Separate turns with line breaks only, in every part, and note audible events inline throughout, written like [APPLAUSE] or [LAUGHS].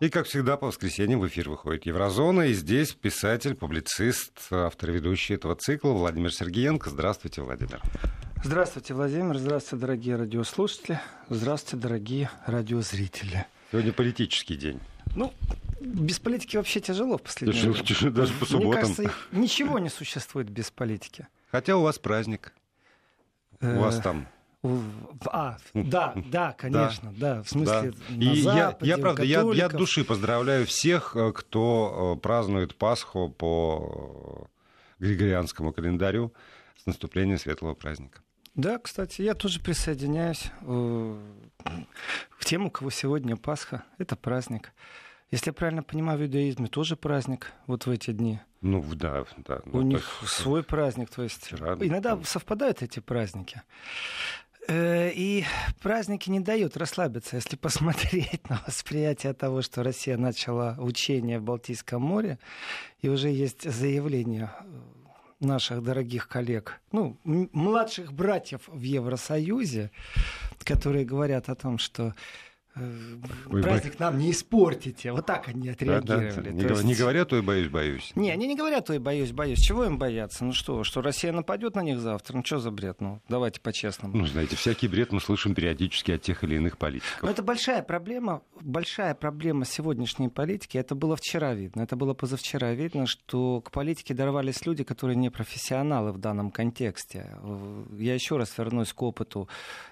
И, как всегда, по воскресеньям в эфир выходит Еврозона. И здесь писатель, публицист, автор ведущий этого цикла Владимир Сергеенко. Здравствуйте, Владимир.
Здравствуйте, Владимир. Здравствуйте, дорогие радиослушатели. Здравствуйте, дорогие радиозрители.
Сегодня политический день.
Ну, без политики вообще тяжело в последнее
время. Даже по субботам. Мне
кажется, ничего не существует без политики.
Хотя у вас праздник. У вас там
а, да, да, конечно, да. да. В смысле,
да. на И Западе, я, я правда, я, я от души поздравляю всех, э, кто э, празднует Пасху по григорианскому календарю с наступлением светлого праздника.
Да, кстати, я тоже присоединяюсь э, к тем, у кого сегодня Пасха. Это праздник. Если я правильно понимаю, в иудаизме тоже праздник вот в эти дни.
Ну, да, да.
У них есть... свой праздник, то есть вчера, иногда там... совпадают эти праздники. Э, и праздники не дают расслабиться. Если [LAUGHS] посмотреть на восприятие того, что Россия начала учение в Балтийском море, и уже есть заявление наших дорогих коллег, ну, младших братьев в Евросоюзе, которые говорят о том, что вы праздник нам не испортите. Вот так они отреагировали. Да, да.
Не, есть... не говорят, ой, боюсь, боюсь.
Не, они не говорят, ой, боюсь, боюсь. Чего им бояться? Ну что, что Россия нападет на них завтра? Ну что за бред? Ну, давайте по-честному.
Ну, знаете, всякий бред мы слышим периодически от тех или иных политиков.
Но это большая проблема, большая проблема сегодняшней политики. Это было вчера видно, это было позавчера видно, что к политике дорвались люди, которые не профессионалы в данном контексте. Я еще раз вернусь к опыту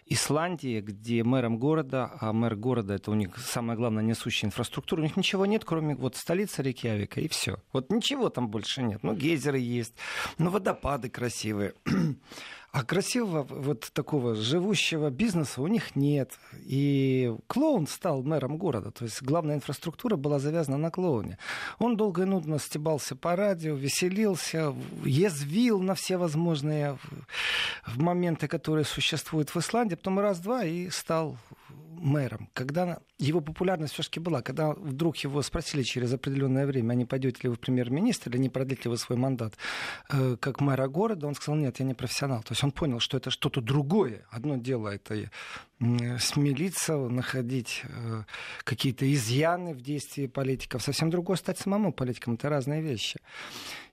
Исландии, где мэром города, а мэр города города, это у них самая главная несущая инфраструктура, у них ничего нет, кроме вот столицы Рейкьявика, и все. Вот ничего там больше нет. Ну, гейзеры есть, ну, водопады красивые. [CLEARS THROAT] А красивого вот такого живущего бизнеса у них нет. И клоун стал мэром города. То есть главная инфраструктура была завязана на клоуне. Он долго и нудно стебался по радио, веселился, язвил на все возможные моменты, которые существуют в Исландии. Потом раз-два и стал мэром, когда его популярность все-таки была, когда вдруг его спросили через определенное время, а не пойдете ли вы в премьер-министр или не продлите ли вы свой мандат э, как мэра города, он сказал, нет, я не профессионал. То есть он понял, что это что-то другое. Одно дело это э, смелиться, находить э, какие-то изъяны в действии политиков, совсем другое стать самому политиком. Это разные вещи.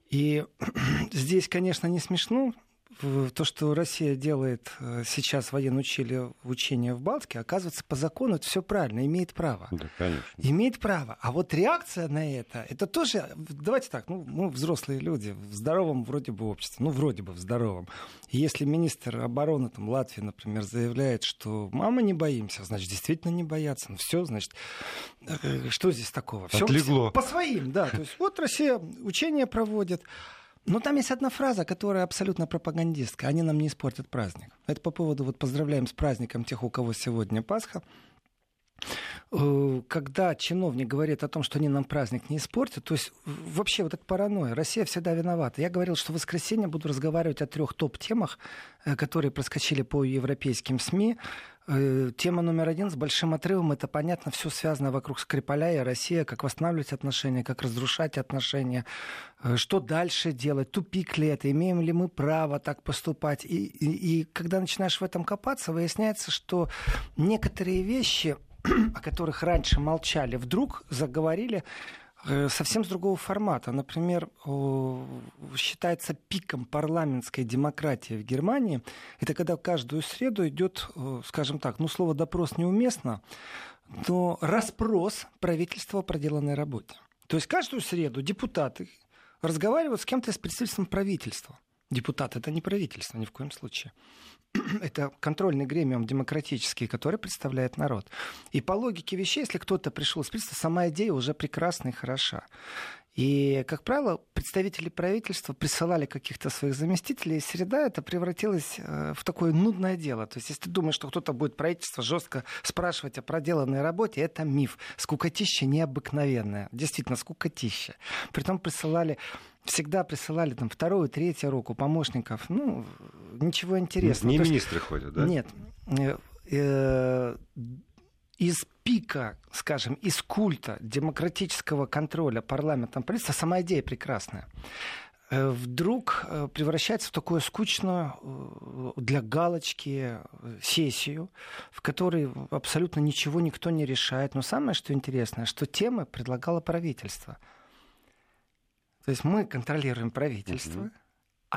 И [CLEARS THROAT] здесь, конечно, не смешно, то, что Россия делает э, сейчас военное учение, учение в Балтике, оказывается, по закону это все правильно, имеет право.
Да, конечно.
Имеет право. А вот реакция на это, это тоже, давайте так, ну, мы взрослые люди, в здоровом вроде бы обществе, ну, вроде бы в здоровом. если министр обороны там, Латвии, например, заявляет, что мама не боимся, значит, действительно не боятся. Ну, все, значит, э, что здесь такого? Все
Отлегло.
По своим, да. То есть вот Россия учение проводит, но там есть одна фраза, которая абсолютно пропагандистская. Они нам не испортят праздник. Это по поводу, вот поздравляем с праздником тех, у кого сегодня Пасха. Э, когда чиновник говорит о том, что они нам праздник не испортят, то есть вообще вот эта паранойя, Россия всегда виновата. Я говорил, что в воскресенье буду разговаривать о трех топ-темах, э, которые проскочили по европейским СМИ. Э, тема номер один с большим отрывом, это понятно, все связано вокруг Скрипаля и Россия, как восстанавливать отношения, как разрушать отношения, э, что дальше делать, тупик ли это, имеем ли мы право так поступать. И, и, и когда начинаешь в этом копаться, выясняется, что некоторые вещи, [CLEARS THROAT] о которых раньше молчали, вдруг заговорили совсем с другого формата. Например, считается пиком парламентской демократии в Германии. Это когда каждую среду идет, скажем так, ну слово допрос неуместно, но распрос правительства о проделанной работе. То есть каждую среду депутаты разговаривают с кем-то из представительством правительства. Депутат это не правительство ни в коем случае. [CLEARS THROAT] это контрольный гремиум демократический, который представляет народ. И по логике вещей, если кто-то пришел из правительства, сама идея уже прекрасна и хороша. И, как правило, представители правительства присылали каких-то своих заместителей, и среда это превратилась э, в такое нудное дело. То есть, если ты думаешь, что кто-то будет правительство жестко спрашивать о проделанной работе, это миф. Скукотища необыкновенная. Действительно, скукотища. Притом присылали всегда присылали там вторую, третью руку помощников. Ну, ничего интересного.
Не, министры ходят, да?
Нет. Э, э, из пика, скажем, из культа демократического контроля парламентом правительства сама идея прекрасная. э, вдруг э, превращается в такую скучную для галочки сессию, в которой абсолютно ничего никто не решает. Но самое, что интересно, что темы предлагало правительство. То есть мы контролируем правительство, uh-huh.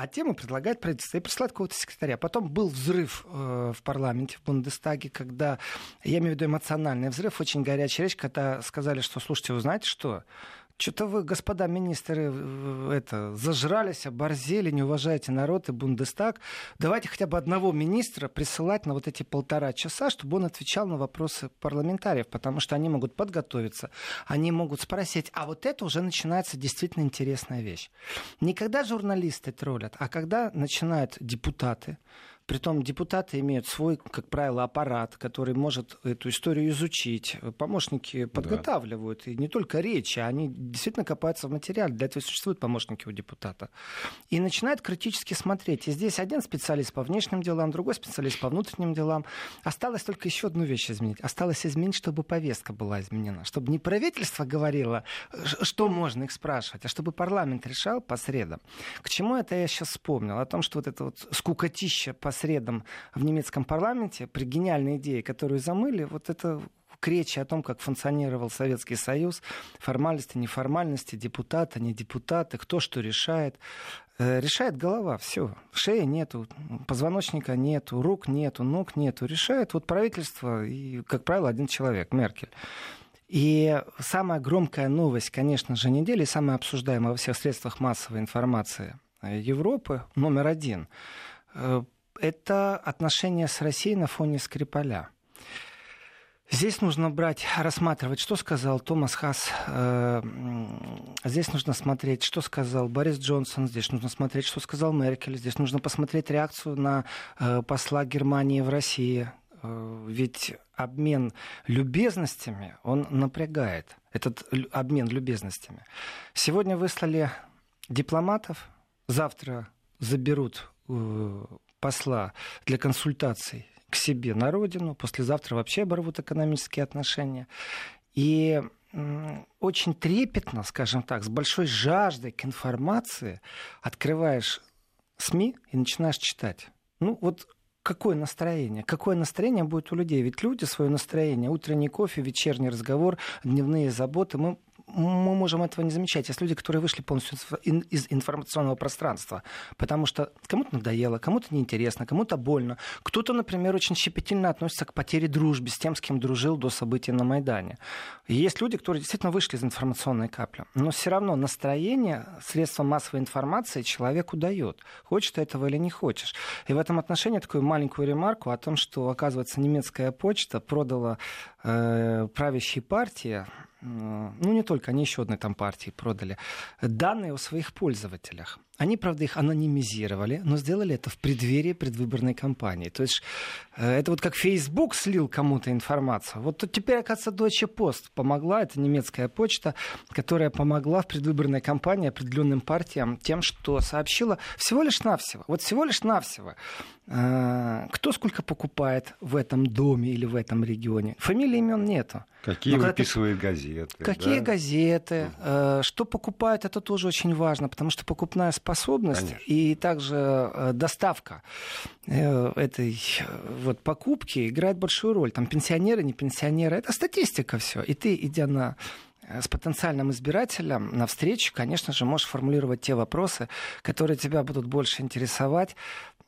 А тему предлагает правительство и присылает какого-то секретаря. Потом был взрыв э, в парламенте, в Бундестаге, когда, я имею в виду эмоциональный взрыв, очень горячая речь, когда сказали, что, слушайте, вы знаете что? Что-то вы, господа министры, это, зажрались, оборзели, не уважаете народ и Бундестаг. Давайте хотя бы одного министра присылать на вот эти полтора часа, чтобы он отвечал на вопросы парламентариев, потому что они могут подготовиться, они могут спросить. А вот это уже начинается действительно интересная вещь. Не когда журналисты троллят, а когда начинают депутаты, Притом депутаты имеют свой, как правило, аппарат, который может эту историю изучить. Помощники подготавливают. Да. И не только речи, они действительно копаются в материале. Для этого существуют помощники у депутата. И начинают критически смотреть. И здесь один специалист по внешним делам, другой специалист по внутренним делам. Осталось только еще одну вещь изменить. Осталось изменить, чтобы повестка была изменена. Чтобы не правительство говорило, что можно их спрашивать, а чтобы парламент решал по средам. К чему это я сейчас вспомнил? О том, что вот это вот скукотища по средам в немецком парламенте при гениальной идее, которую замыли, вот это к речи о том, как функционировал Советский Союз, формальности, неформальности, депутаты, не депутаты, кто что решает. Э, решает голова, все. Шеи нету, позвоночника нету, рук нету, ног нету. Решает вот правительство и, как правило, один человек, Меркель. И самая громкая новость, конечно же, недели, самая обсуждаемая во всех средствах массовой информации Европы, номер один э, – это отношения с Россией на фоне Скрипаля. Здесь нужно брать, рассматривать, что сказал Томас Хас. Э, здесь нужно смотреть, что сказал Борис Джонсон. Здесь нужно смотреть, что сказал Меркель. Здесь нужно посмотреть реакцию на э, посла Германии в России. Э, ведь обмен любезностями, он напрягает. Этот обмен любезностями. Сегодня выслали дипломатов, завтра заберут посла для консультаций к себе на родину, послезавтра вообще оборвут экономические отношения. И очень трепетно, скажем так, с большой жаждой к информации открываешь СМИ и начинаешь читать. Ну вот какое настроение? Какое настроение будет у людей? Ведь люди свое настроение, утренний кофе, вечерний разговор, дневные заботы, мы мы можем этого не замечать. Есть люди, которые вышли полностью из информационного пространства, потому что кому-то надоело, кому-то неинтересно, кому-то больно. Кто-то, например, очень щепетильно относится к потере дружбы с тем, с кем дружил до событий на Майдане. И есть люди, которые действительно вышли из информационной капли. Но все равно настроение, средства массовой информации человеку дает. Хочешь ты этого или не хочешь. И в этом отношении такую маленькую ремарку о том, что, оказывается, немецкая почта продала э, правящей партии ну не только, они еще одной там партии продали, данные о своих пользователях. Они, правда, их анонимизировали, но сделали это в преддверии предвыборной кампании. То есть э, это вот как Facebook слил кому-то информацию. Вот тут теперь, оказывается, Deutsche Post помогла, это немецкая почта, которая помогла в предвыборной кампании определенным партиям тем, что сообщила всего лишь навсего, вот всего лишь навсего, э, кто сколько покупает в этом доме или в этом регионе. Фамилии имен нету.
Какие Но выписывают ты... газеты.
Какие
да?
газеты, э, что покупают, это тоже очень важно, потому что покупная способность Конечно. и также э, доставка э, этой э, вот покупки играет большую роль. Там пенсионеры, не пенсионеры, это статистика все. И ты, идя на с потенциальным избирателем на встречу, конечно же, можешь формулировать те вопросы, которые тебя будут больше интересовать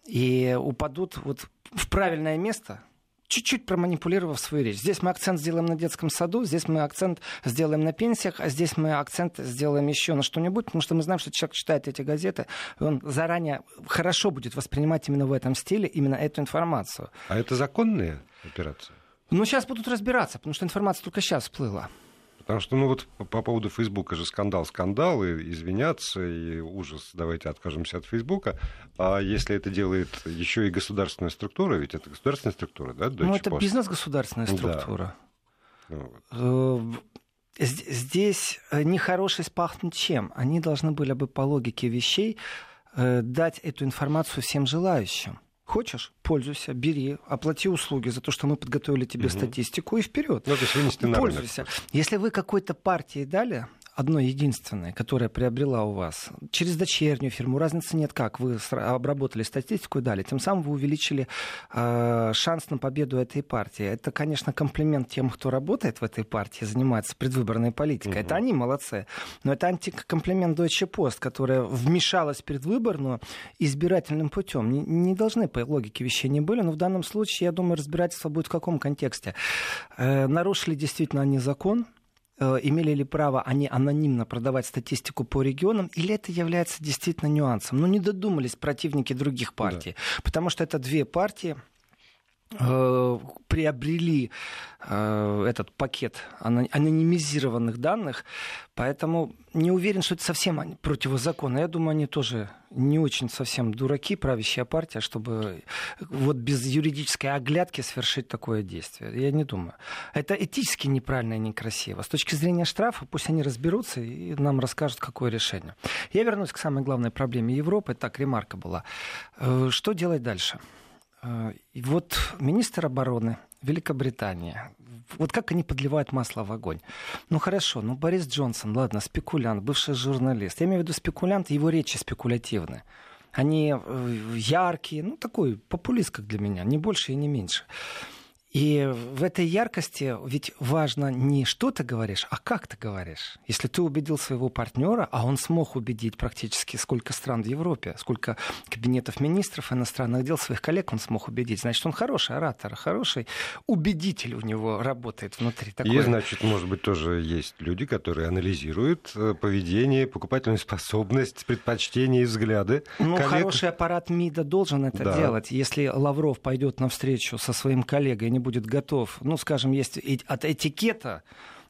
и упадут вот в правильное место, чуть-чуть проманипулировав свою речь. Здесь мы акцент сделаем на детском саду, здесь мы акцент сделаем на пенсиях, а здесь мы акцент сделаем еще на что-нибудь, потому что мы знаем, что человек читает эти газеты, и он заранее хорошо будет воспринимать именно в этом стиле именно эту информацию.
А это законные операции?
Ну, сейчас будут разбираться, потому что информация только сейчас всплыла.
Потому что, ну вот по поводу Фейсбука же скандал, скандал, и извиняться, и ужас, давайте откажемся от Фейсбука. А если это делает еще и государственная структура, ведь это государственная структура, да?
Deutsche ну, это бизнес-государственная структура. Да. Ну, э, здесь э, нехорошесть пахнет чем? Они должны были бы по логике вещей э, дать эту информацию всем желающим. Хочешь, пользуйся, бери, оплати услуги за то, что мы подготовили тебе угу. статистику и вперед. Ну, то есть вынести на Пользуйся. Рынок. Если вы какой-то партии дали одной единственной, которая приобрела у вас через дочернюю фирму, разницы нет как, вы обработали статистику и дали, тем самым вы увеличили э, шанс на победу этой партии. Это, конечно, комплимент тем, кто работает в этой партии, занимается предвыборной политикой. Угу. Это они молодцы. Но это антикомплимент Deutsche Post, которая вмешалась в предвыборную избирательным путем. Не, не должны по логике вещей не были, но в данном случае, я думаю, разбирательство будет в каком контексте. Э, нарушили действительно они закон, имели ли право они анонимно продавать статистику по регионам, или это является действительно нюансом. Но ну, не додумались противники других партий, да. потому что это две партии, э, приобрели э, этот пакет анонимизированных данных, поэтому не уверен, что это совсем противозаконно. Я думаю, они тоже не очень совсем дураки, правящая партия, чтобы вот без юридической оглядки совершить такое действие. Я не думаю. Это этически неправильно и некрасиво. С точки зрения штрафа, пусть они разберутся и нам расскажут, какое решение. Я вернусь к самой главной проблеме Европы. Так, ремарка была. Э, что делать дальше? Э, и вот министр обороны Великобритании, вот как они подливают масло в огонь. Ну хорошо, ну Борис Джонсон, ладно, спекулянт, бывший журналист. Я имею в виду спекулянт, его речи спекулятивны. Они э, яркие, ну такой популист, как для меня, не больше и не меньше. И в этой яркости ведь важно не что ты говоришь, а как ты говоришь. Если ты убедил своего партнера, а он смог убедить практически сколько стран в Европе, сколько кабинетов министров иностранных дел своих коллег он смог убедить, значит, он хороший оратор, хороший убедитель у него работает внутри.
Такое... И, значит, может быть, тоже есть люди, которые анализируют э, поведение, покупательную способность, предпочтения и взгляды.
Ну, коллег... хороший аппарат МИДа должен это да. делать. Если Лавров пойдет навстречу со своим коллегой, не будет готов, ну, скажем, есть от этикета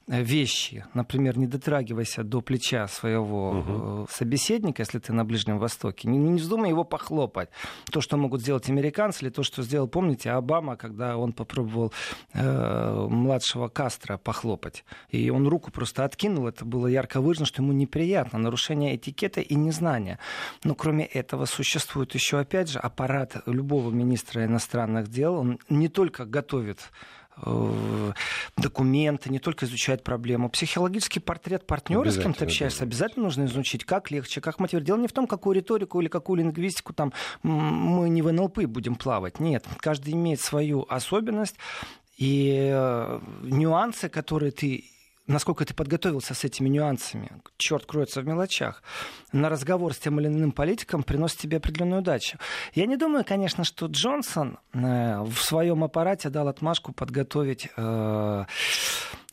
вещи, например, не дотрагивайся до плеча своего угу. собеседника, если ты на Ближнем Востоке, не, не вздумай его похлопать. То, что могут сделать американцы, или то, что сделал, помните, Обама, когда он попробовал э, младшего Кастро похлопать, и он руку просто откинул, это было ярко выражено, что ему неприятно, нарушение этикета и незнания. Но кроме этого существует еще, опять же, аппарат любого министра иностранных дел, он не только готовит документы, не только изучать проблему. Психологический портрет партнера, с кем ты общаешься, обязательно нужно изучить, как легче, как мотивировать. Дело не в том, какую риторику или какую лингвистику там мы не в НЛП будем плавать. Нет, каждый имеет свою особенность и э, нюансы, которые ты насколько ты подготовился с этими нюансами, черт кроется в мелочах, на разговор с тем или иным политиком приносит тебе определенную удачу. Я не думаю, конечно, что Джонсон э, в своем аппарате дал отмашку подготовить э,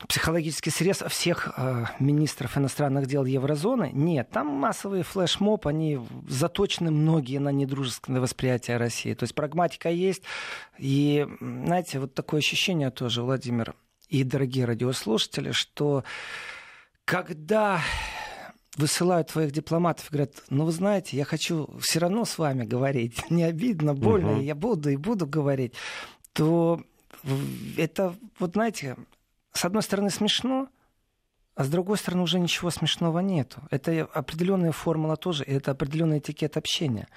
психологический срез всех э, министров иностранных дел еврозоны. Нет, там массовый флешмоб, они заточены многие на недружественное восприятие России. То есть прагматика есть. И, знаете, вот такое ощущение тоже, Владимир, и дорогие радиослушатели, что когда высылают твоих дипломатов и говорят, ну вы знаете, я хочу все равно с вами говорить, [LAUGHS] не обидно, больно, угу. я буду и буду говорить, то это, вот знаете, с одной стороны смешно, а с другой стороны уже ничего смешного нету. Это определенная формула тоже, это определенный этикет общения.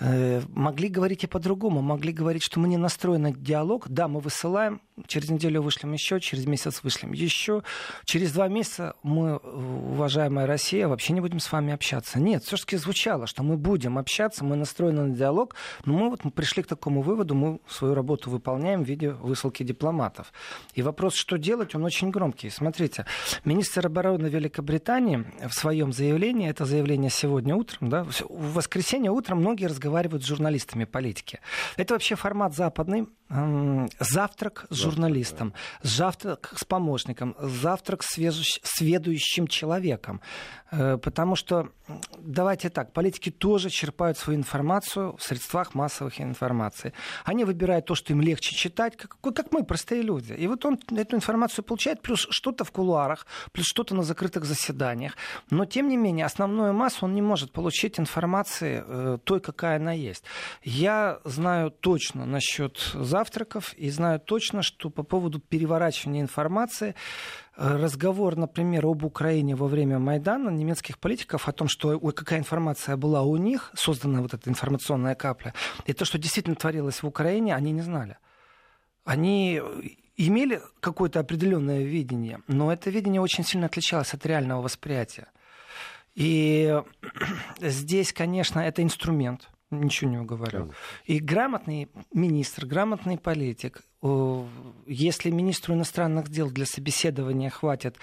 Э, могли говорить и по-другому, могли говорить, что мы не настроены на диалог. Да, мы высылаем, через неделю вышлем еще, через месяц вышлем еще. Через два месяца мы, уважаемая Россия, вообще не будем с вами общаться. Нет, все-таки звучало, что мы будем общаться, мы настроены на диалог, но мы вот мы пришли к такому выводу, мы свою работу выполняем в виде высылки дипломатов. И вопрос, что делать, он очень громкий. Смотрите, министр обороны Великобритании в своем заявлении, это заявление сегодня утром, да, в воскресенье утром многие разговаривают разговаривают с журналистами политики. Это вообще формат западный. Завтрак с журналистом, завтрак с помощником, завтрак с сведущим человеком. Э, потому что, давайте так, политики тоже черпают свою информацию в средствах массовых информации. Они выбирают то, что им легче читать, как, как мы, простые люди. И вот он эту информацию получает, плюс что-то в кулуарах, плюс что-то на закрытых заседаниях. Но, тем не менее, основную массу он не может получить информации э, той, какая она есть. Я знаю точно насчет завтраков и знаю точно, что по поводу переворачивания информации э, разговор, например, об Украине во время Майдана немецких политиков о том, что ой, какая информация была у них, создана вот эта информационная капля, и то, что действительно творилось в Украине, они не знали. Они имели какое-то определенное видение, но это видение очень сильно отличалось от реального восприятия. И [CLEARS THROAT] здесь, конечно, это инструмент, ничего не уговорю. И грамотный министр, грамотный политик, если министру иностранных дел для собеседования хватит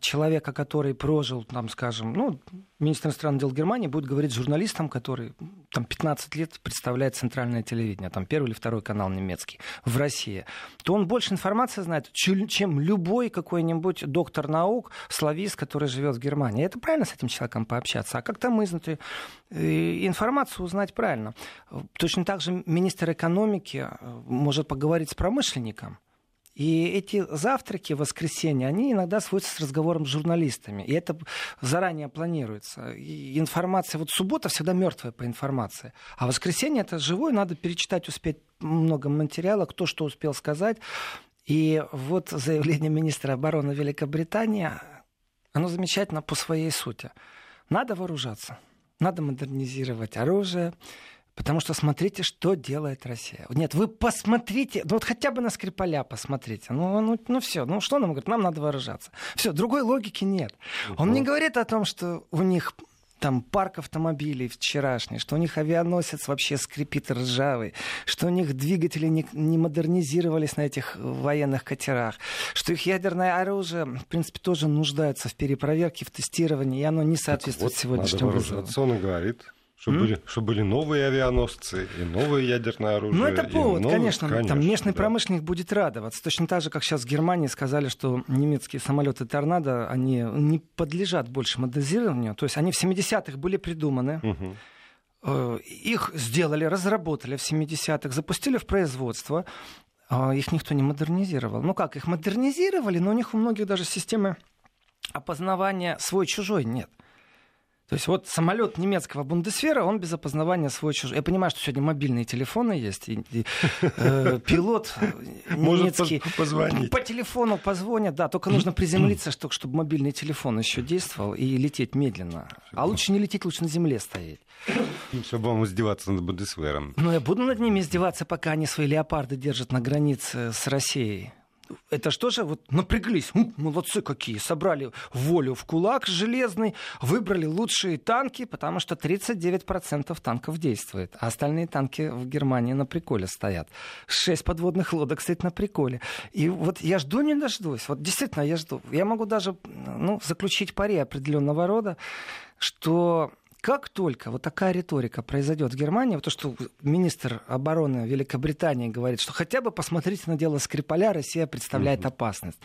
человека, который прожил, там, скажем, ну, министр иностранных дел Германии будет говорить журналистам, который там 15 лет представляет центральное телевидение, там первый или второй канал немецкий в России, то он больше информации знает, чем любой какой-нибудь доктор наук, славист, который живет в Германии. Это правильно с этим человеком пообщаться. А как там изнутри э, информацию узнать правильно? Точно так же министр экономики э, может поговорить с промышленником, и эти завтраки в воскресенье, они иногда сводятся с разговором с журналистами. И это заранее планируется. И информация, вот суббота всегда мертвая по информации. А воскресенье это живое, надо перечитать, успеть много материала, кто что успел сказать. И вот заявление министра обороны Великобритании, оно замечательно по своей сути. Надо вооружаться, надо модернизировать оружие, Потому что смотрите, что делает Россия. Нет, вы посмотрите, ну вот хотя бы на Скрипаля посмотрите. Ну, ну, ну все, ну что нам говорит? Нам надо вооружаться. Все, другой логики нет. Он не говорит о том, что у них там парк автомобилей вчерашний, что у них авианосец вообще скрипит ржавый, что у них двигатели не, не модернизировались на этих военных катерах, что их ядерное оружие, в принципе, тоже нуждается в перепроверке, в тестировании, и оно не соответствует так вот, сегодняшнему вызову.
Он говорит. Чтобы были, чтобы были новые авианосцы и новое ядерное оружие.
Ну, это повод, новые... конечно. конечно. Там местный да. промышленник будет радоваться. Точно так же, как сейчас в Германии сказали, что немецкие самолеты «Торнадо», они не подлежат больше модернизированию. То есть они в 70-х были придуманы. Угу. Их сделали, разработали в 70-х, запустили в производство. А их никто не модернизировал. Ну как, их модернизировали, но у них у многих даже системы опознавания свой-чужой нет. То есть вот самолет немецкого бундесфера, он без опознавания свой чужой. Я понимаю, что сегодня мобильные телефоны есть, и, и э, пилот немецкий
Может позвонить.
по телефону позвонит, да, только нужно приземлиться, [CLEARS THROAT] чтобы, чтобы мобильный телефон еще действовал и лететь медленно. А лучше не лететь, лучше на земле стоять.
Чтобы вам издеваться над бундесвером.
Ну, я буду над ними издеваться, пока они свои леопарды держат на границе с Россией это что же, вот напряглись, молодцы какие, собрали волю в кулак железный, выбрали лучшие танки, потому что 39% танков действует, а остальные танки в Германии на приколе стоят. Шесть подводных лодок стоит на приколе. И вот я жду не дождусь, вот действительно я жду. Я могу даже ну, заключить пари определенного рода, что как только вот такая риторика произойдет в Германии, вот то, что министр обороны Великобритании говорит, что хотя бы посмотрите на дело Скрипаля, Россия представляет опасность.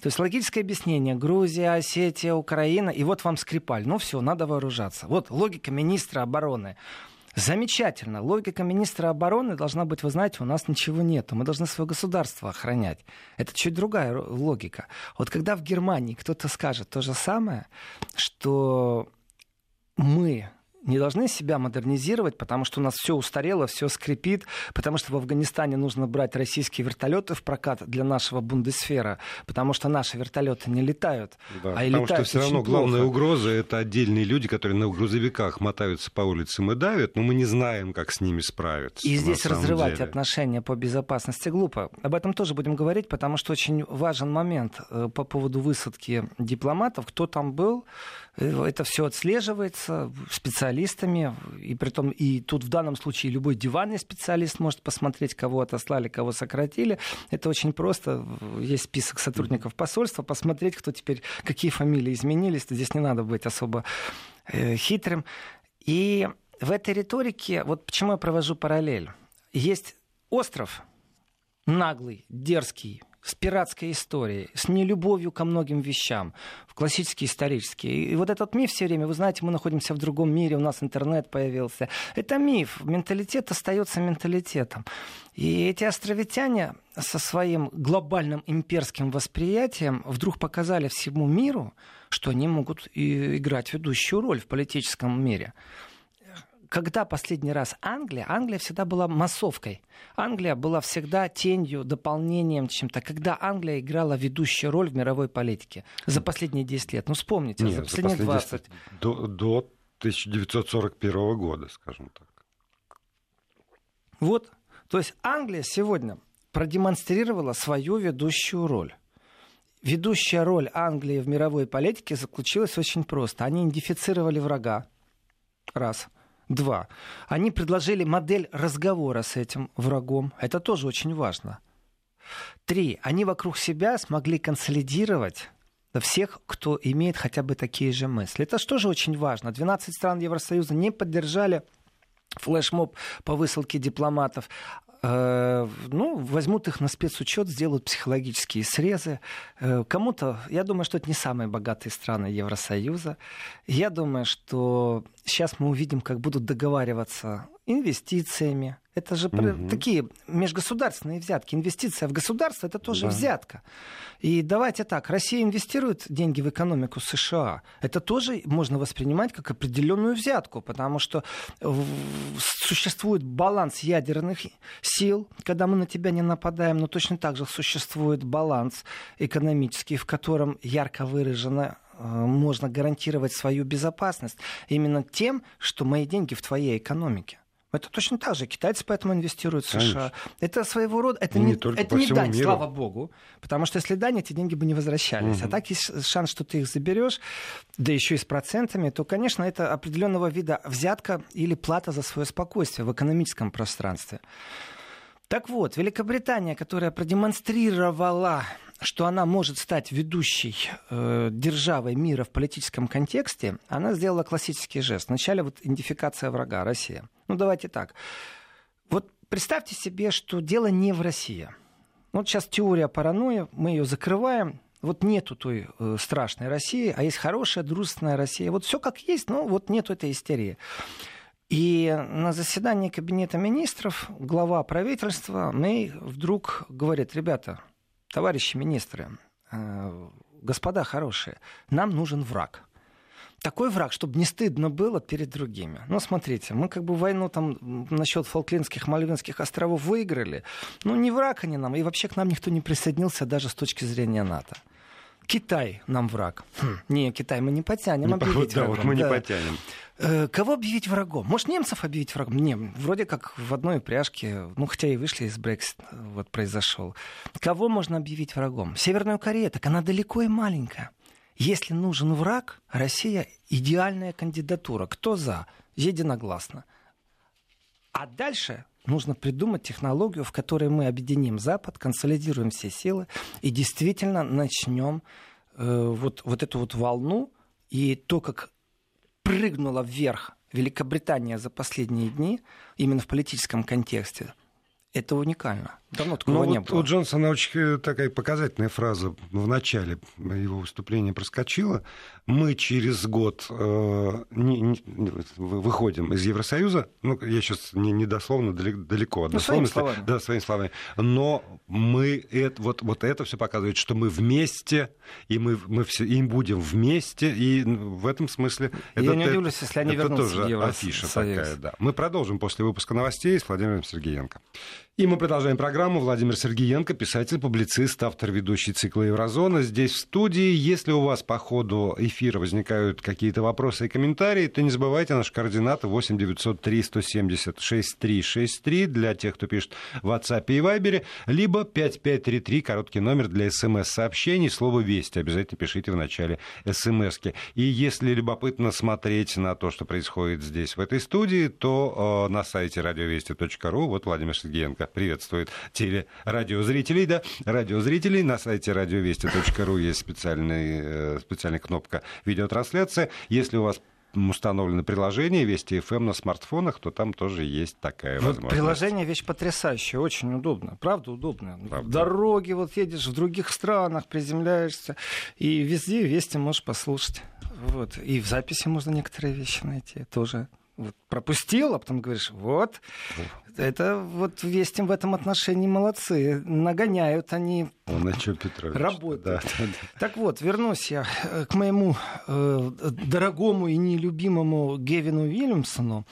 То есть логическое объяснение. Грузия, Осетия, Украина, и вот вам Скрипаль. Ну все, надо вооружаться. Вот логика министра обороны. Замечательно. Логика министра обороны должна быть, вы знаете, у нас ничего нет. Мы должны свое государство охранять. Это чуть другая логика. Вот когда в Германии кто-то скажет то же самое, что мы не должны себя модернизировать, потому что у нас все устарело, все скрипит, потому что в Афганистане нужно брать российские вертолеты в прокат для нашего бундесфера, потому что наши вертолеты не летают.
Да, а потому что все равно плохо. главная угроза это отдельные люди, которые на грузовиках мотаются по улицам и давят, но мы не знаем, как с ними справиться.
И здесь разрывать деле. отношения по безопасности глупо. Об этом тоже будем говорить, потому что очень важен момент э, по поводу высадки дипломатов, кто там был, это все отслеживается специалистами, и при том и тут в данном случае любой диванный специалист может посмотреть, кого отослали, кого сократили. Это очень просто. Есть список сотрудников посольства, посмотреть, кто теперь, какие фамилии изменились. Здесь не надо быть особо э, хитрым. И в этой риторике, вот почему я провожу параллель. Есть остров наглый, дерзкий, с пиратской историей, с нелюбовью ко многим вещам, в классические исторические. И вот этот миф все время, вы знаете, мы находимся в другом мире, у нас интернет появился. Это миф. Менталитет остается менталитетом. И эти островитяне со своим глобальным имперским восприятием вдруг показали всему миру, что они могут играть ведущую роль в политическом мире когда последний раз Англия, Англия всегда была массовкой. Англия была всегда тенью, дополнением чем-то. Когда Англия играла ведущую роль в мировой политике за последние 10 лет. Ну, вспомните, Нет, за последние за 20.
До, до 1941 года, скажем так.
Вот. То есть Англия сегодня продемонстрировала свою ведущую роль. Ведущая роль Англии в мировой политике заключилась очень просто. Они идентифицировали врага. Раз. Два. Они предложили модель разговора с этим врагом. Это тоже очень важно. Три. Они вокруг себя смогли консолидировать всех, кто имеет хотя бы такие же мысли. Это тоже очень важно. 12 стран Евросоюза не поддержали флешмоб по высылке дипломатов. Э, ну, возьмут их на спецучет, сделают психологические срезы. Э, кому-то, я думаю, что это не самые богатые страны Евросоюза. Я думаю, что сейчас мы увидим, как будут договариваться инвестициями, это же угу. такие межгосударственные взятки. Инвестиция в государство это тоже да. взятка. И давайте так, Россия инвестирует деньги в экономику США. Это тоже можно воспринимать как определенную взятку, потому что существует баланс ядерных сил, когда мы на тебя не нападаем, но точно так же существует баланс экономический, в котором ярко выражено э, можно гарантировать свою безопасность именно тем, что мои деньги в твоей экономике. Это точно так же. Китайцы поэтому инвестируют в США. Конечно. Это своего рода... Это не, не, это не дань, миру. слава богу. Потому что если дань, эти деньги бы не возвращались. Угу. А так есть шанс, что ты их заберешь, да еще и с процентами, то, конечно, это определенного вида взятка или плата за свое спокойствие в экономическом пространстве. Так вот, Великобритания, которая продемонстрировала что она может стать ведущей э, державой мира в политическом контексте, она сделала классический жест. Вначале вот идентификация врага, Россия. Ну давайте так. Вот представьте себе, что дело не в России. Вот сейчас теория паранойи, мы ее закрываем, вот нету той э, страшной России, а есть хорошая, дружественная Россия. Вот все как есть, но вот нету этой истерии. И на заседании Кабинета министров глава правительства Мэй вдруг говорит, ребята, товарищи министры, э, господа хорошие, нам нужен враг. Такой враг, чтобы не стыдно было перед другими. Ну, смотрите, мы как бы войну там насчет Фолклендских, Мальвинских островов выиграли. Ну, не враг они нам, и вообще к нам никто не присоединился даже с точки зрения НАТО. Китай нам враг. Хм, не, Китай мы не потянем, не, объявить
да, врагом. Вот мы да. не потянем.
Э, кого объявить врагом? Может, немцев объявить врагом? Не, вроде как в одной упряжке, ну, хотя и вышли из Брексит, вот произошел. Кого можно объявить врагом? Северную Корею, так она далеко и маленькая. Если нужен враг, Россия идеальная кандидатура. Кто за? Единогласно. А дальше нужно придумать технологию, в которой мы объединим Запад, консолидируем все силы и действительно начнем э, вот, вот эту вот волну и то, как прыгнула вверх Великобритания за последние дни, именно в политическом контексте, это уникально. Давно такого
ну,
не
вот
было.
У Джонсона очень э, такая показательная фраза в начале его выступления проскочила. Мы через год э, не, не, выходим из Евросоюза. Ну, я сейчас не, не дословно, далеко.
Ну, своими словами.
Да, своими словами. Но мы это, вот, вот это все показывает, что мы вместе, и мы, мы все, и будем вместе. И в этом смысле...
Я это, не удивлюсь, если они
это
вернутся
тоже
в Евросоюз.
афиша такая, да. Мы продолжим после выпуска новостей с Владимиром Сергеенко. И мы продолжаем программу. Владимир Сергеенко, писатель, публицист, автор ведущий цикла «Еврозона». Здесь в студии. Если у вас по ходу эфира возникают какие-то вопросы и комментарии, то не забывайте наши координаты 8 903 170 6363 для тех, кто пишет в WhatsApp и Viber, либо 5533, короткий номер для смс-сообщений, слово «Вести». Обязательно пишите в начале смс -ки. И если любопытно смотреть на то, что происходит здесь, в этой студии, то э, на сайте радиовести.ру, вот Владимир Сергеенко приветствует телерадиозрителей, да, радиозрителей. На сайте радиовести.ру есть специальный, э, специальная кнопка видеотрансляция. Если у вас установлено приложение Вести FM на смартфонах, то там тоже есть такая вот возможность.
Приложение вещь потрясающая, очень удобно. Правда, удобно. Правда. В дороге вот едешь, в других странах приземляешься, и везде Вести можешь послушать. Вот. И в записи можно некоторые вещи найти тоже вот, пропустил, а потом говоришь, вот, это вот Вестим в этом отношении молодцы, нагоняют они.
Он а что, Петрович?
Работают. Да, да, да. Так вот, вернусь я э, к моему э, дорогому и нелюбимому Гевину Вильямсону,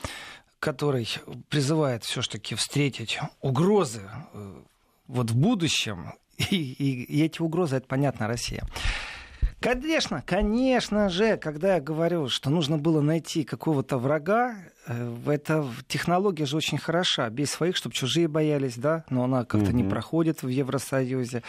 который призывает все-таки встретить угрозы э, вот в будущем, и, и, и эти угрозы, это понятно, Россия. Конечно, конечно же, когда я говорю, что нужно было найти какого-то врага, э, эта технология же очень хороша. Бей своих, чтобы чужие боялись, да, но она как-то угу. не проходит в Евросоюзе.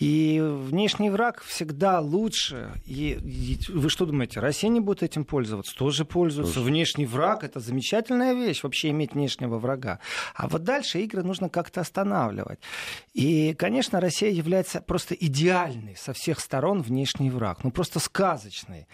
И внешний враг всегда лучше. И, и вы что думаете, Россия не будет этим пользоваться? Тоже пользуется. Тоже. Внешний враг это замечательная вещь, вообще иметь внешнего врага. А вот дальше игры нужно как-то останавливать. И, конечно, Россия является просто идеальный со всех сторон внешний враг. Ну, просто сказочный.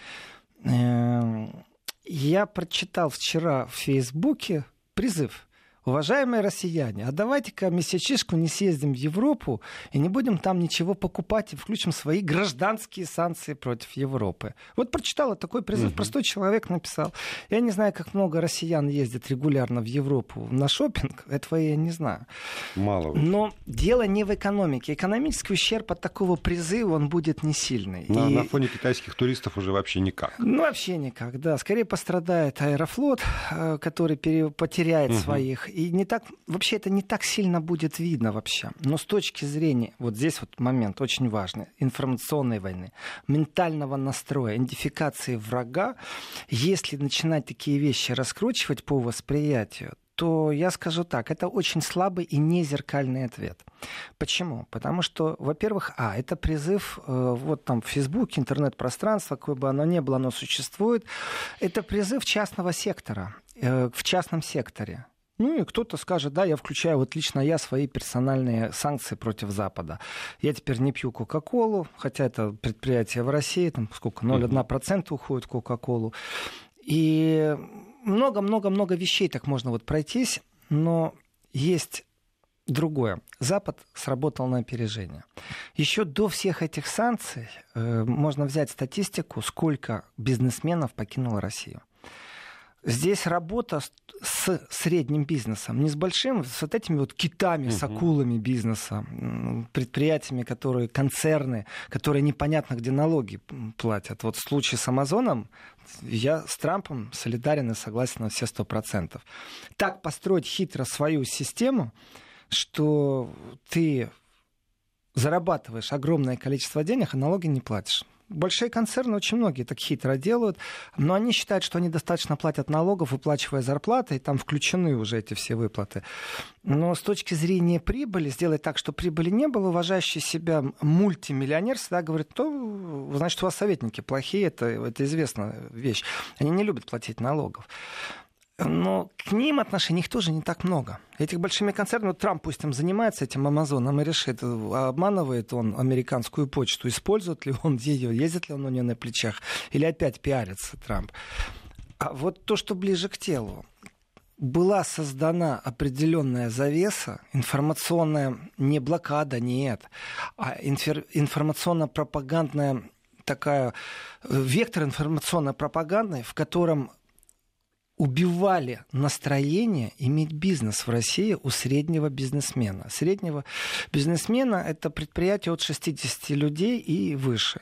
Эм, я прочитал вчера в Фейсбуке призыв уважаемые россияне, а давайте-ка месячишку не съездим в Европу и не будем там ничего покупать и включим свои гражданские санкции против Европы. Вот прочитала такой призыв, угу. простой человек написал. Я не знаю, как много россиян ездит регулярно в Европу на шопинг, этого я не знаю.
Мало.
Но дело не в экономике. Экономический ущерб от такого призыва, он будет не сильный.
На, и... на фоне китайских туристов уже вообще никак.
Ну, вообще никак, да. Скорее пострадает Аэрофлот, э, который потеряет угу. своих и не так, вообще это не так сильно будет видно вообще. Но с точки зрения, вот здесь вот момент очень важный, информационной войны, ментального настроя, идентификации врага, если начинать такие вещи раскручивать по восприятию, то я скажу так, это очень слабый и не зеркальный ответ. Почему? Потому что, во-первых, а, это призыв, э, вот там в Фейсбуке, интернет-пространство, какое бы оно ни было, оно существует, это призыв частного сектора, э, в частном секторе. Ну и кто-то скажет, да, я включаю вот лично я свои персональные санкции против Запада. Я теперь не пью Кока-Колу, хотя это предприятие в России, там сколько, 0,1% уходит Кока-Колу. И много-много-много вещей так можно вот пройтись, но есть другое. Запад сработал на опережение. Еще до всех этих санкций э, можно взять статистику, сколько бизнесменов покинуло Россию. Здесь работа с средним бизнесом, не с большим, с вот этими вот китами, с акулами бизнеса, предприятиями, которые концерны, которые непонятно где налоги платят. Вот в случае с Амазоном я с Трампом солидарен и согласен на все сто процентов. Так построить хитро свою систему, что ты зарабатываешь огромное количество денег, а налоги не платишь большие концерны очень многие так хитро делают, но они считают, что они достаточно платят налогов, выплачивая зарплаты, и там включены уже эти все выплаты. Но с точки зрения прибыли, сделать так, чтобы прибыли не было, уважающий себя мультимиллионер всегда говорит, то, значит, у вас советники плохие, это, это известная вещь. Они не любят платить налогов но к ним отношений их тоже не так много. Этих большими концернами, вот Трамп пусть там занимается этим Амазоном и решит, обманывает он американскую почту, использует ли он ее, ездит ли он у нее на плечах, или опять пиарится Трамп. А вот то, что ближе к телу, была создана определенная завеса, информационная не блокада, нет, а информационно-пропагандная такая э, вектор информационно-пропагандный, в котором убивали настроение иметь бизнес в России у среднего бизнесмена. Среднего бизнесмена — это предприятие от 60 людей и выше.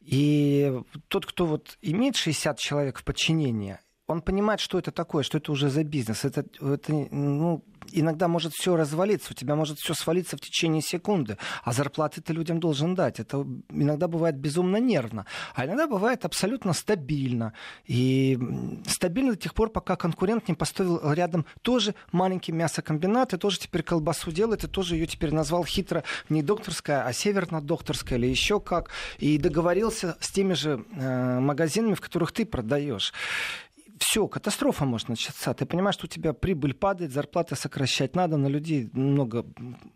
И тот, кто вот имеет 60 человек в подчинении, он понимает, что это такое, что это уже за бизнес. Это, это ну, иногда может все развалиться, у тебя может все свалиться в течение секунды, а зарплаты ты людям должен дать. Это иногда бывает безумно нервно, а иногда бывает абсолютно стабильно. И стабильно до тех пор, пока конкурент не поставил рядом тоже маленький мясокомбинат, и тоже теперь колбасу делает, и тоже ее теперь назвал хитро не докторская, а северно-докторская или еще как, и договорился с теми же э, магазинами, в которых ты продаешь все, катастрофа может начаться. Ты понимаешь, что у тебя прибыль падает, зарплаты сокращать надо, на людей много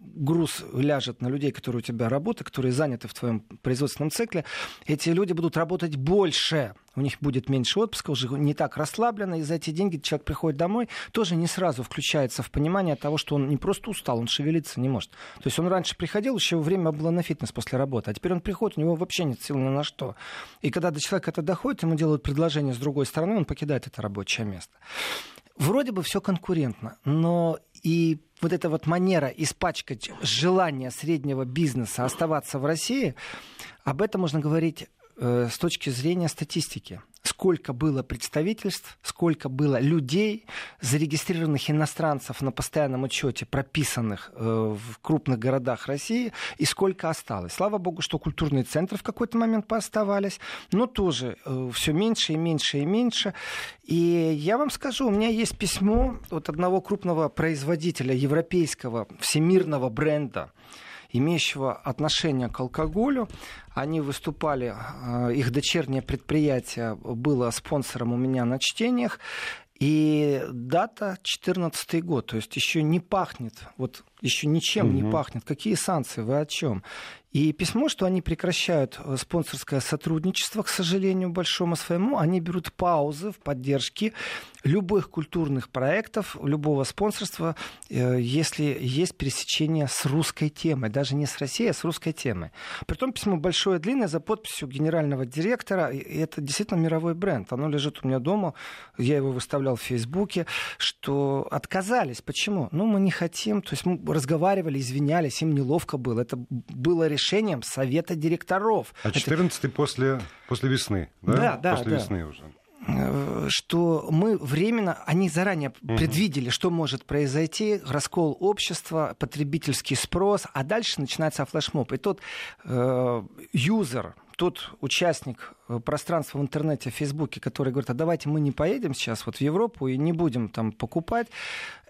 груз ляжет на людей, которые у тебя работают, которые заняты в твоем производственном цикле. Эти люди будут работать больше у них будет меньше отпуска, уже не так расслабленно, и за эти деньги человек приходит домой, тоже не сразу включается в понимание того, что он не просто устал, он шевелиться не может. То есть он раньше приходил, еще время было на фитнес после работы, а теперь он приходит, у него вообще нет сил ни на что. И когда до человека это доходит, ему делают предложение с другой стороны, он покидает это рабочее место. Вроде бы все конкурентно, но и вот эта вот манера испачкать желание среднего бизнеса оставаться в России, об этом можно говорить Э, с точки зрения статистики. сколько было представительств, сколько было людей, зарегистрированных иностранцев на постоянном учете, прописанных э, в крупных городах России, и сколько осталось. Слава богу, что культурные центры в какой-то момент пооставались, но тоже э, все меньше и меньше и меньше. И я вам скажу, у меня есть письмо от одного крупного производителя европейского всемирного бренда, имеющего отношение к алкоголю. Они выступали, э, их дочернее предприятие было спонсором у меня на чтениях. И дата 14 год, то есть еще не пахнет, вот еще ничем угу. не пахнет. Какие санкции, вы о чем? И письмо, что они прекращают э, спонсорское сотрудничество, к сожалению, большому своему, они берут паузы в поддержке любых культурных проектов, любого спонсорства, э, если есть пересечение с русской темой, даже не с Россией, а с русской темой. Притом письмо большое, длинное, за подписью генерального директора, и это действительно мировой бренд. Оно лежит у меня дома, я его выставлял в Фейсбуке, что отказались. Почему? Ну, мы не хотим, то есть мы разговаривали, извинялись, им неловко было. Это было решением совета директоров.
А 14 Это... после, после весны, да?
Да, да.
После
да.
весны уже
что мы временно, они заранее угу. предвидели, что может произойти, раскол общества, потребительский спрос, а дальше начинается флешмоб. И тот э, юзер, тот участник э, пространства в интернете, в Фейсбуке, который говорит, а давайте мы не поедем сейчас вот в Европу и не будем там покупать,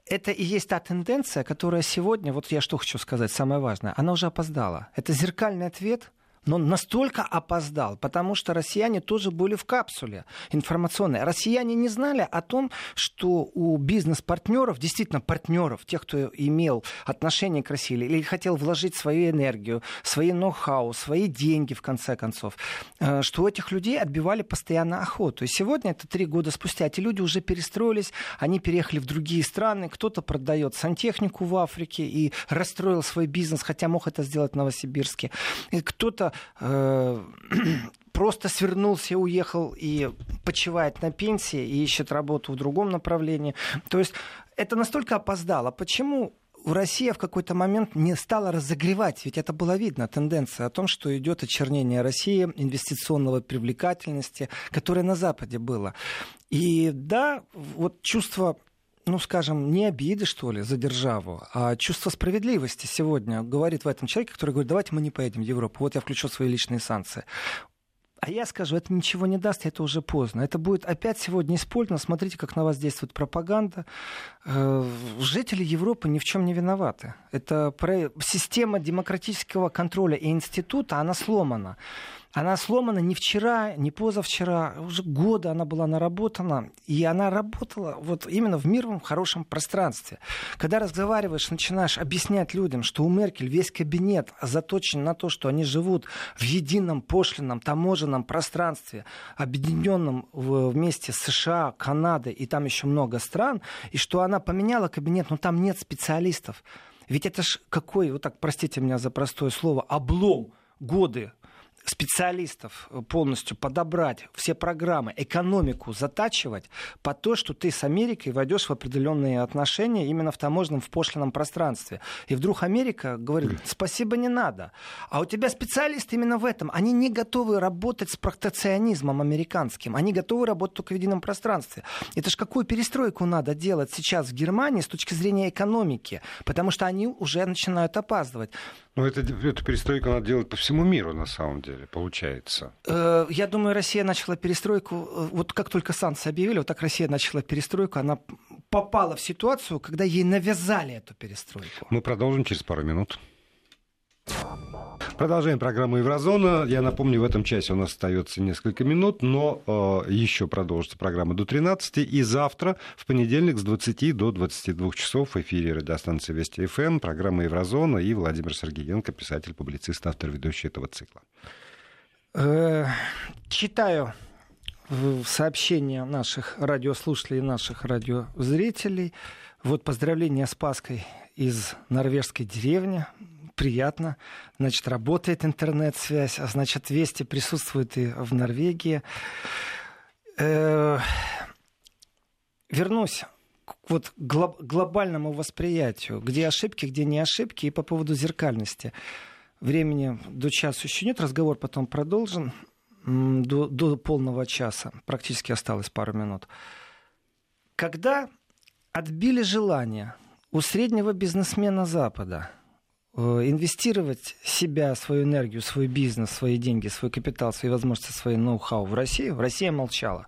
это и есть та тенденция, которая сегодня, вот я что хочу сказать, самое важное, она уже опоздала. Это зеркальный ответ но настолько опоздал, потому что россияне тоже были в капсуле информационной. Россияне не знали о том, что у бизнес-партнеров, действительно партнеров, тех, кто имел отношение к России или хотел вложить свою энергию, свои ноу-хау, свои деньги, в конце концов, э, что у этих людей отбивали постоянно охоту. И сегодня, это три года спустя, эти люди уже перестроились, они переехали в другие страны, кто-то продает сантехнику в Африке и расстроил свой бизнес, хотя мог это сделать в Новосибирске. Кто-то Э, [CLEARS THROAT] просто свернулся уехал и почивает на пенсии и ищет работу в другом направлении. То есть это настолько опоздало. Почему Россия в какой-то момент не стала разогревать, ведь это было видно, тенденция о том, что идет очернение России, инвестиционного привлекательности, которое на Западе было. И да, вот чувство ну, скажем, не обиды, что ли, за державу, а чувство справедливости сегодня говорит в этом человеке, который говорит, давайте мы не поедем в Европу, вот я включу свои личные санкции. А я скажу, это ничего не даст, это уже поздно. Это будет опять сегодня использовано. Смотрите, как на вас действует пропаганда. Э, жители Европы ни в чем не виноваты. Это система демократического контроля и института, она сломана. Она сломана не вчера, не позавчера, уже года она была наработана, и она работала вот именно в мирном хорошем пространстве. Когда разговариваешь, начинаешь объяснять людям, что у Меркель весь кабинет заточен на то, что они живут в едином пошлинном таможенном пространстве, объединенном вместе с США, Канадой и там еще много стран, и что она поменяла кабинет, но там нет специалистов. Ведь это ж какой, вот так, простите меня за простое слово, облом годы специалистов полностью подобрать, все программы, экономику затачивать по то, что ты с Америкой войдешь в определенные отношения именно в таможенном, в пошлином пространстве. И вдруг Америка говорит, спасибо, не надо. А у тебя специалисты именно в этом. Они не готовы работать с протекционизмом американским. Они готовы работать только в едином пространстве. Это же какую перестройку надо делать сейчас в Германии с точки зрения экономики? Потому что они уже начинают опаздывать.
Ну, это, эту перестройку надо делать по всему миру, на самом деле, получается.
Э, я думаю, Россия начала перестройку, э, вот как только санкции объявили, вот так Россия начала перестройку, она попала в ситуацию, когда ей навязали эту перестройку.
Мы продолжим через пару минут. Продолжаем программу Еврозона. Я напомню, в этом часе у нас остается несколько минут, но э, еще продолжится программа до 13. И завтра, в понедельник, с 20 до 22 часов в эфире радиостанции Вести ФМ, эм, программа Еврозона и Владимир Сергеенко, писатель, публицист, автор, ведущий этого цикла.
Э, читаю сообщения наших радиослушателей и наших радиозрителей. Вот поздравления с Паской из норвежской деревни приятно. Значит, работает интернет-связь, а значит, Вести присутствует и в Норвегии. Э, вернусь вот глоб- глобальному восприятию, где ошибки, где не ошибки, и по поводу зеркальности. Времени до часу еще нет, разговор потом продолжен. до, до полного часа, практически осталось пару минут. Когда отбили желание у среднего бизнесмена Запада э, инвестировать себя, свою энергию, свой бизнес, свои деньги, свой капитал, свои возможности, свои ноу-хау в Россию, Россия молчала.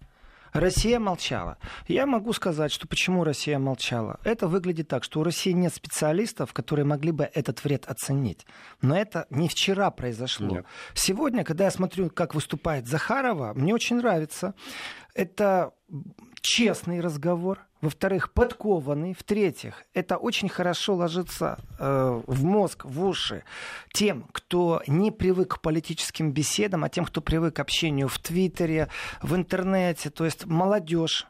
Россия молчала. Я могу сказать, что почему Россия молчала. Это выглядит так, что у России нет специалистов, которые могли бы этот вред оценить. Но это не вчера произошло. Нет. Сегодня, когда я смотрю, как выступает Захарова, мне очень нравится. Это честный разговор, во-вторых, подкованный, в-третьих, это очень хорошо ложится э, в мозг, в уши тем, кто не привык к политическим беседам, а тем, кто привык к общению в Твиттере, в интернете, то есть молодежь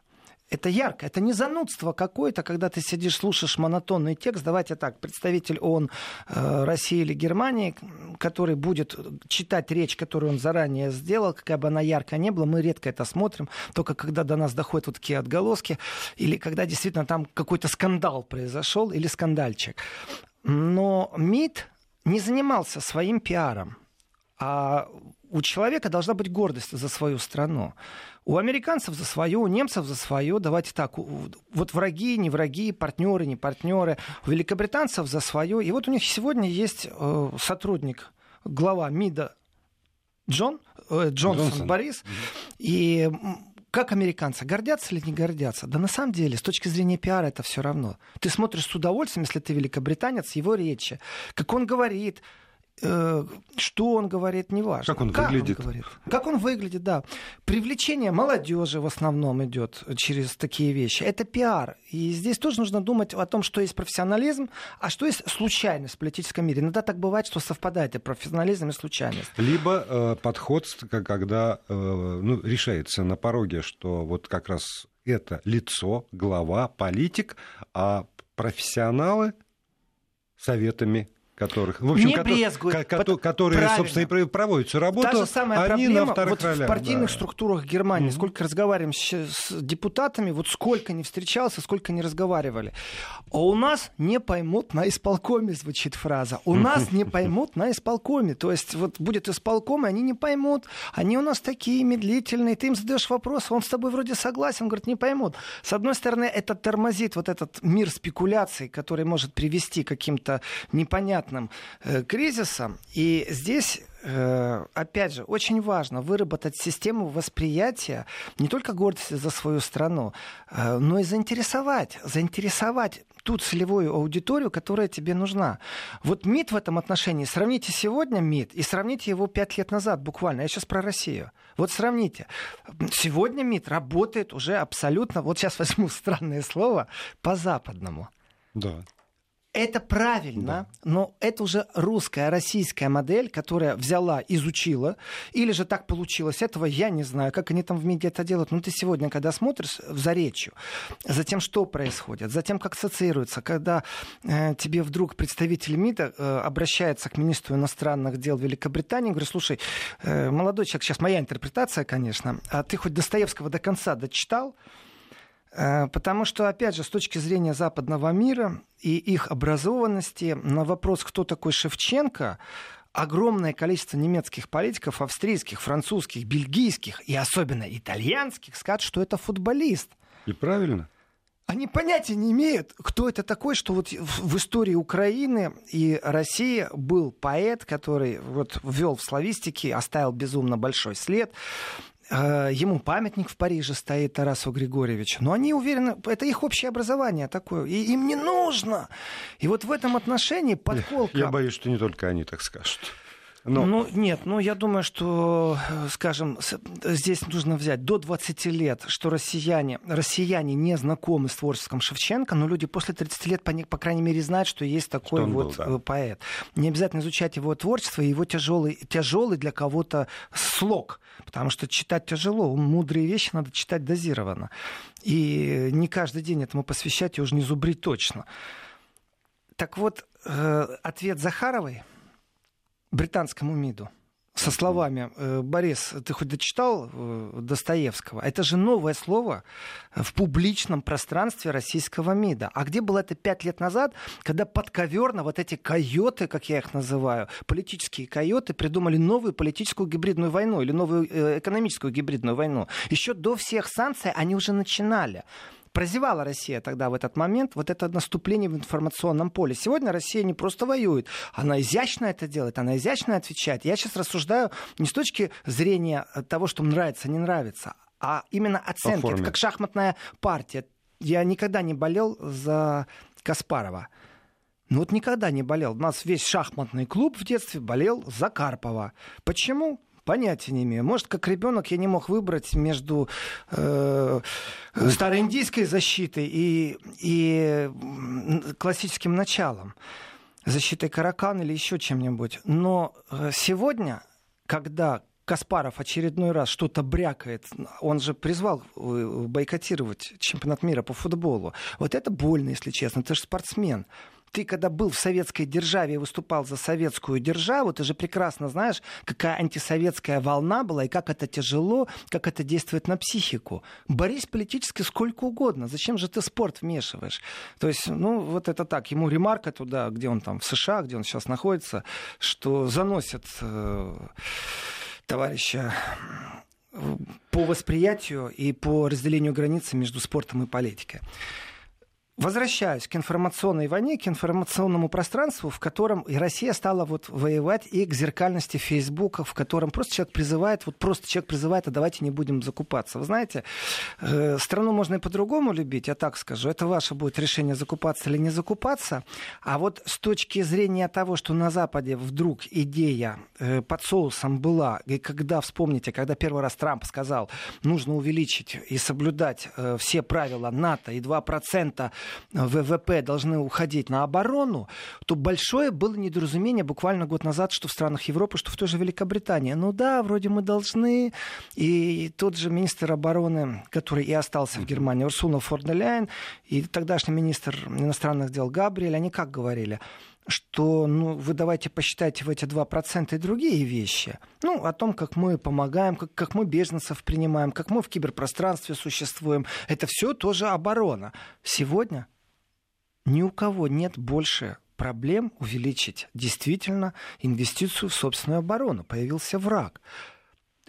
это ярко, это не занудство какое-то, когда ты сидишь, слушаешь монотонный текст. Давайте так, представитель ООН э, России или Германии, который будет читать речь, которую он заранее сделал, какая бы она яркая не была, мы редко это смотрим, только когда до нас доходят вот такие отголоски, или когда действительно там какой-то скандал произошел, или скандальчик. Но МИД не занимался своим пиаром. А у человека должна быть гордость за свою страну. У американцев за свое, у немцев за свое. Давайте так, вот враги, не враги, партнеры, не партнеры. У великобританцев за свое. И вот у них сегодня есть э, сотрудник, глава МИДа Джон, э, Джонсон, Джонсон Борис. И как американцы, гордятся или не гордятся? Да на самом деле, с точки зрения пиара, это все равно. Ты смотришь с удовольствием, если ты великобританец, его речи, как он говорит, что он говорит, не важно.
Как он как выглядит.
Он говорит. Как он выглядит, да. Привлечение молодежи в основном идет через такие вещи. Это пиар. И здесь тоже нужно думать о том, что есть профессионализм, а что есть случайность в политическом мире. Иногда так бывает, что совпадает и профессионализм, и случайность.
Либо э, подход, когда э, ну, решается на пороге, что вот как раз это лицо, глава, политик, а профессионалы советами которых,
в общем, не брезгуют,
которые, которые собственно, и проводят всю работу,
Та же самая они проблема на вторых вот ролях. В партийных да. структурах Германии, mm-hmm. сколько разговариваем с депутатами, вот сколько не встречался, сколько не разговаривали. А у нас не поймут на исполкоме, звучит фраза. У [LAUGHS] нас не поймут на исполкоме. То есть вот будет исполком, и они не поймут. Они у нас такие медлительные. Ты им задаешь вопрос, он с тобой вроде согласен, говорит, не поймут. С одной стороны, это тормозит вот этот мир спекуляций, который может привести к каким-то непонятным понятным э, кризисом. И здесь э, опять же, очень важно выработать систему восприятия не только гордости за свою страну, э, но и заинтересовать, заинтересовать ту целевую аудиторию, которая тебе нужна. Вот МИД в этом отношении, сравните сегодня МИД и сравните его пять лет назад буквально. Я сейчас про Россию. Вот сравните. Сегодня МИД работает уже абсолютно, вот сейчас возьму [LAUGHS] странное слово, по-западному.
Да.
Это правильно, да. но это уже русская, российская модель, которая взяла, изучила, или же так получилось. Этого я не знаю, как они там в медиа это делают. Но ты сегодня, когда смотришь в заречью, за тем, что происходит, за тем, как ассоциируется, когда э, тебе вдруг представитель МИДа э, обращается к министру иностранных дел Великобритании, говорит, слушай, э, молодой человек, сейчас моя интерпретация, конечно, а ты хоть Достоевского до конца дочитал? Э, потому что, опять же, с точки зрения западного мира и их образованности, на вопрос, кто такой Шевченко, огромное количество немецких политиков, австрийских, французских, бельгийских и особенно итальянских скажут, что это футболист.
И правильно.
Они понятия не имеют, кто это такой, что вот в истории Украины и России был поэт, который вот ввел в славистике, оставил безумно большой след. Э, ему памятник в Париже стоит Тарасу Григорьевичу. Но они уверены, это их общее образование такое. И им не нужно. И вот в этом отношении подколка...
Я боюсь, что не только они так скажут.
Но... Ну, нет, ну, я думаю, что, скажем, здесь нужно взять до 20 лет, что россияне, россияне не знакомы с творчеством Шевченко, но люди после 30 лет, по, по крайней мере, знают, что есть такой что вот был, да. Э, поэт. Не обязательно изучать его творчество, его тяжелый, тяжелый для кого-то слог, потому что читать тяжело, мудрые вещи надо читать дозированно. И не каждый день этому посвящать, и уже не зубрить точно. Так вот, э, ответ Захаровой – британскому МИДу. со словами э, «Борис, ты хоть дочитал э, Достоевского?» Это же новое слово в публичном пространстве российского МИДа. А где было это пять лет назад, когда подковерно вот эти койоты, как я их называю, политические койоты, придумали новую политическую гибридную войну или новую э, экономическую гибридную войну? Еще до всех санкций они уже начинали прозевала Россия тогда в этот момент вот это наступление в информационном поле. Сегодня Россия не просто воюет, она изящно это делает, она изящно отвечает. Я сейчас рассуждаю не с точки зрения того, что нравится, не нравится, а именно оценки. Это как шахматная партия. Я никогда не болел за Каспарова. Ну вот никогда не болел. У нас весь шахматный клуб в детстве болел за Карпова. Почему? Понятия не имею. Может, как ребенок я не мог выбрать между э, староиндийской защитой и, и классическим началом. Защитой каракан или еще чем-нибудь. Но э, сегодня, когда Каспаров очередной раз что-то брякает, он же призвал э, бойкотировать чемпионат мира по футболу. Вот это больно, если честно. Ты же спортсмен ты когда был в советской державе и выступал за советскую державу, ты же прекрасно знаешь, какая антисоветская волна была и как это тяжело, как это действует на психику. Борись политически сколько угодно. Зачем же ты спорт вмешиваешь? То есть, ну, вот это так. Ему ремарка туда, где он там, в США, где он сейчас находится, что заносят э, товарища э, по восприятию и по разделению границы между спортом и политикой. Возвращаюсь к информационной войне, к информационному пространству, в котором и Россия стала вот воевать, и к зеркальности Фейсбука, в котором просто человек призывает, вот просто человек призывает, а давайте не будем закупаться. Вы знаете, э, страну можно и по-другому любить, я так скажу. Это ваше будет решение, закупаться или не закупаться. А вот с точки зрения того, что на Западе вдруг идея э, под соусом была, и когда, вспомните, когда первый раз Трамп сказал, нужно увеличить и соблюдать э, все правила НАТО и 2% ВВП должны уходить на оборону, то большое было недоразумение буквально год назад, что в странах Европы, что в той же Великобритании. Ну да, вроде мы должны. И тот же министр обороны, который и остался в Германии, Урсула фон и тогдашний министр иностранных дел Габриэль, они как говорили? Что ну, вы давайте посчитайте в эти 2% и другие вещи. Ну, о том, как мы помогаем, как, как мы беженцев принимаем, как мы в киберпространстве существуем. Это все тоже оборона. Сегодня ни у кого нет больше проблем увеличить действительно инвестицию в собственную оборону. Появился враг.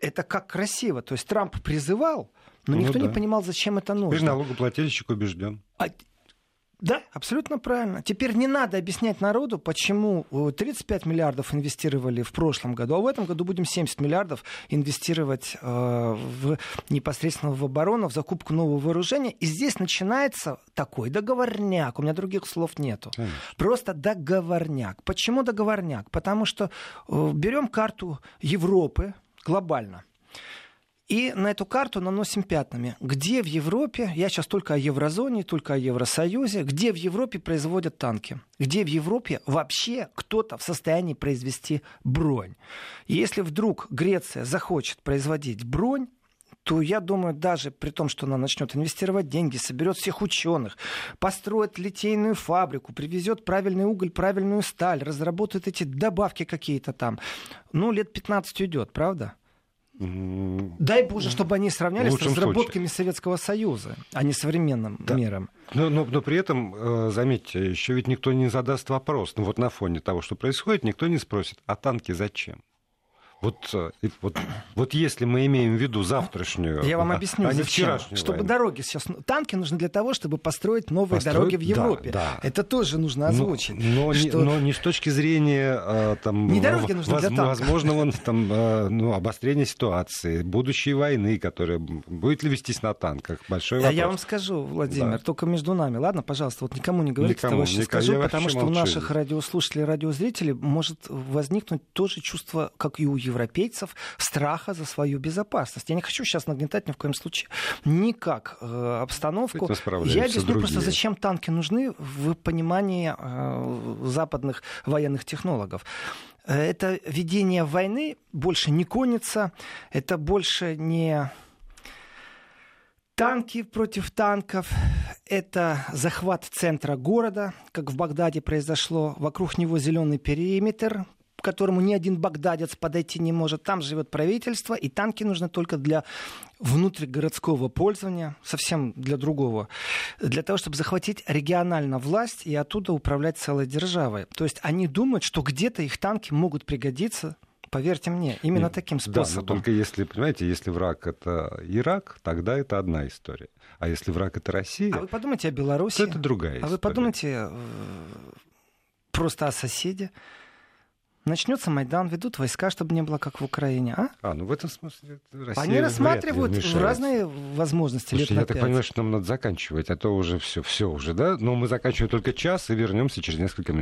Это как красиво. То есть Трамп призывал, но ну, никто да. не понимал, зачем это нужно.
Теперь налогоплательщик убежден. А
да, абсолютно правильно. Теперь не надо объяснять народу, почему 35 миллиардов инвестировали в прошлом году, а в этом году будем 70 миллиардов инвестировать э, в, непосредственно в оборону, в закупку нового вооружения. И здесь начинается такой договорняк. У меня других слов нету. Конечно. Просто договорняк. Почему договорняк? Потому что э, берем карту Европы глобально. И на эту карту наносим пятнами. Где в Европе, я сейчас только о еврозоне, только о Евросоюзе, где в Европе производят танки? Где в Европе вообще кто-то в состоянии произвести бронь? Если вдруг Греция захочет производить бронь, то я думаю, даже при том, что она начнет инвестировать деньги, соберет всех ученых, построит литейную фабрику, привезет правильный уголь, правильную сталь, разработает эти добавки какие-то там, ну, лет 15 уйдет, правда? Дай Боже, чтобы они сравнялись с разработками случае. Советского Союза, а не современным да. миром.
Но, но, но при этом, э, заметьте, еще ведь никто не задаст вопрос. Ну вот на фоне того, что происходит, никто не спросит, а танки зачем? Вот, э, вот, [CLEARS THROAT] вот если мы имеем в виду завтрашнюю,
я вам объясню, а зачем. Чтобы войну. дороги сейчас танки нужны для того, чтобы построить новые построить, дороги в Европе. Да, да. Это тоже нужно ну, озвучить.
Но, но, что... не, но не с точки зрения э, там
не дороги нужны воз, для танков.
возможного там э, ну, обострения ситуации, будущей войны, которая будет ли вестись на танках, большой вопрос.
Я вам скажу, Владимир, да. только между нами, ладно, пожалуйста, вот никому не говорите никому, того, что никому, скажу, потому что молчу. у наших радиослушателей, радиозрителей может возникнуть тоже чувство, как и у европейцев страха за свою безопасность. Я не хочу сейчас нагнетать ни в коем случае никак э, обстановку. Я объясню просто, зачем танки нужны в понимании э, западных военных технологов. Это ведение войны больше не конница, это больше не танки против танков, это захват центра города, как в Багдаде произошло, вокруг него зеленый периметр, к которому ни один багдадец подойти не может. Там живет правительство, и танки нужны только для внутригородского пользования, совсем для другого, для того, чтобы захватить регионально власть и оттуда управлять целой державой. То есть они думают, что где-то их танки могут пригодиться Поверьте мне, именно Нет, таким способом.
Да, но только если, понимаете, если враг это Ирак, тогда это одна история. А если враг это Россия...
А вы подумайте о Беларуси.
То это другая история.
А вы подумайте э, просто о соседе. Начнется Майдан, ведут войска, чтобы не было как в Украине, а?
А, ну в этом смысле Россия
Они рассматривают разные возможности.
Слушайте, я так понимаю, что нам надо заканчивать, а то уже все, все уже, да? Но мы заканчиваем только час и вернемся через несколько минут.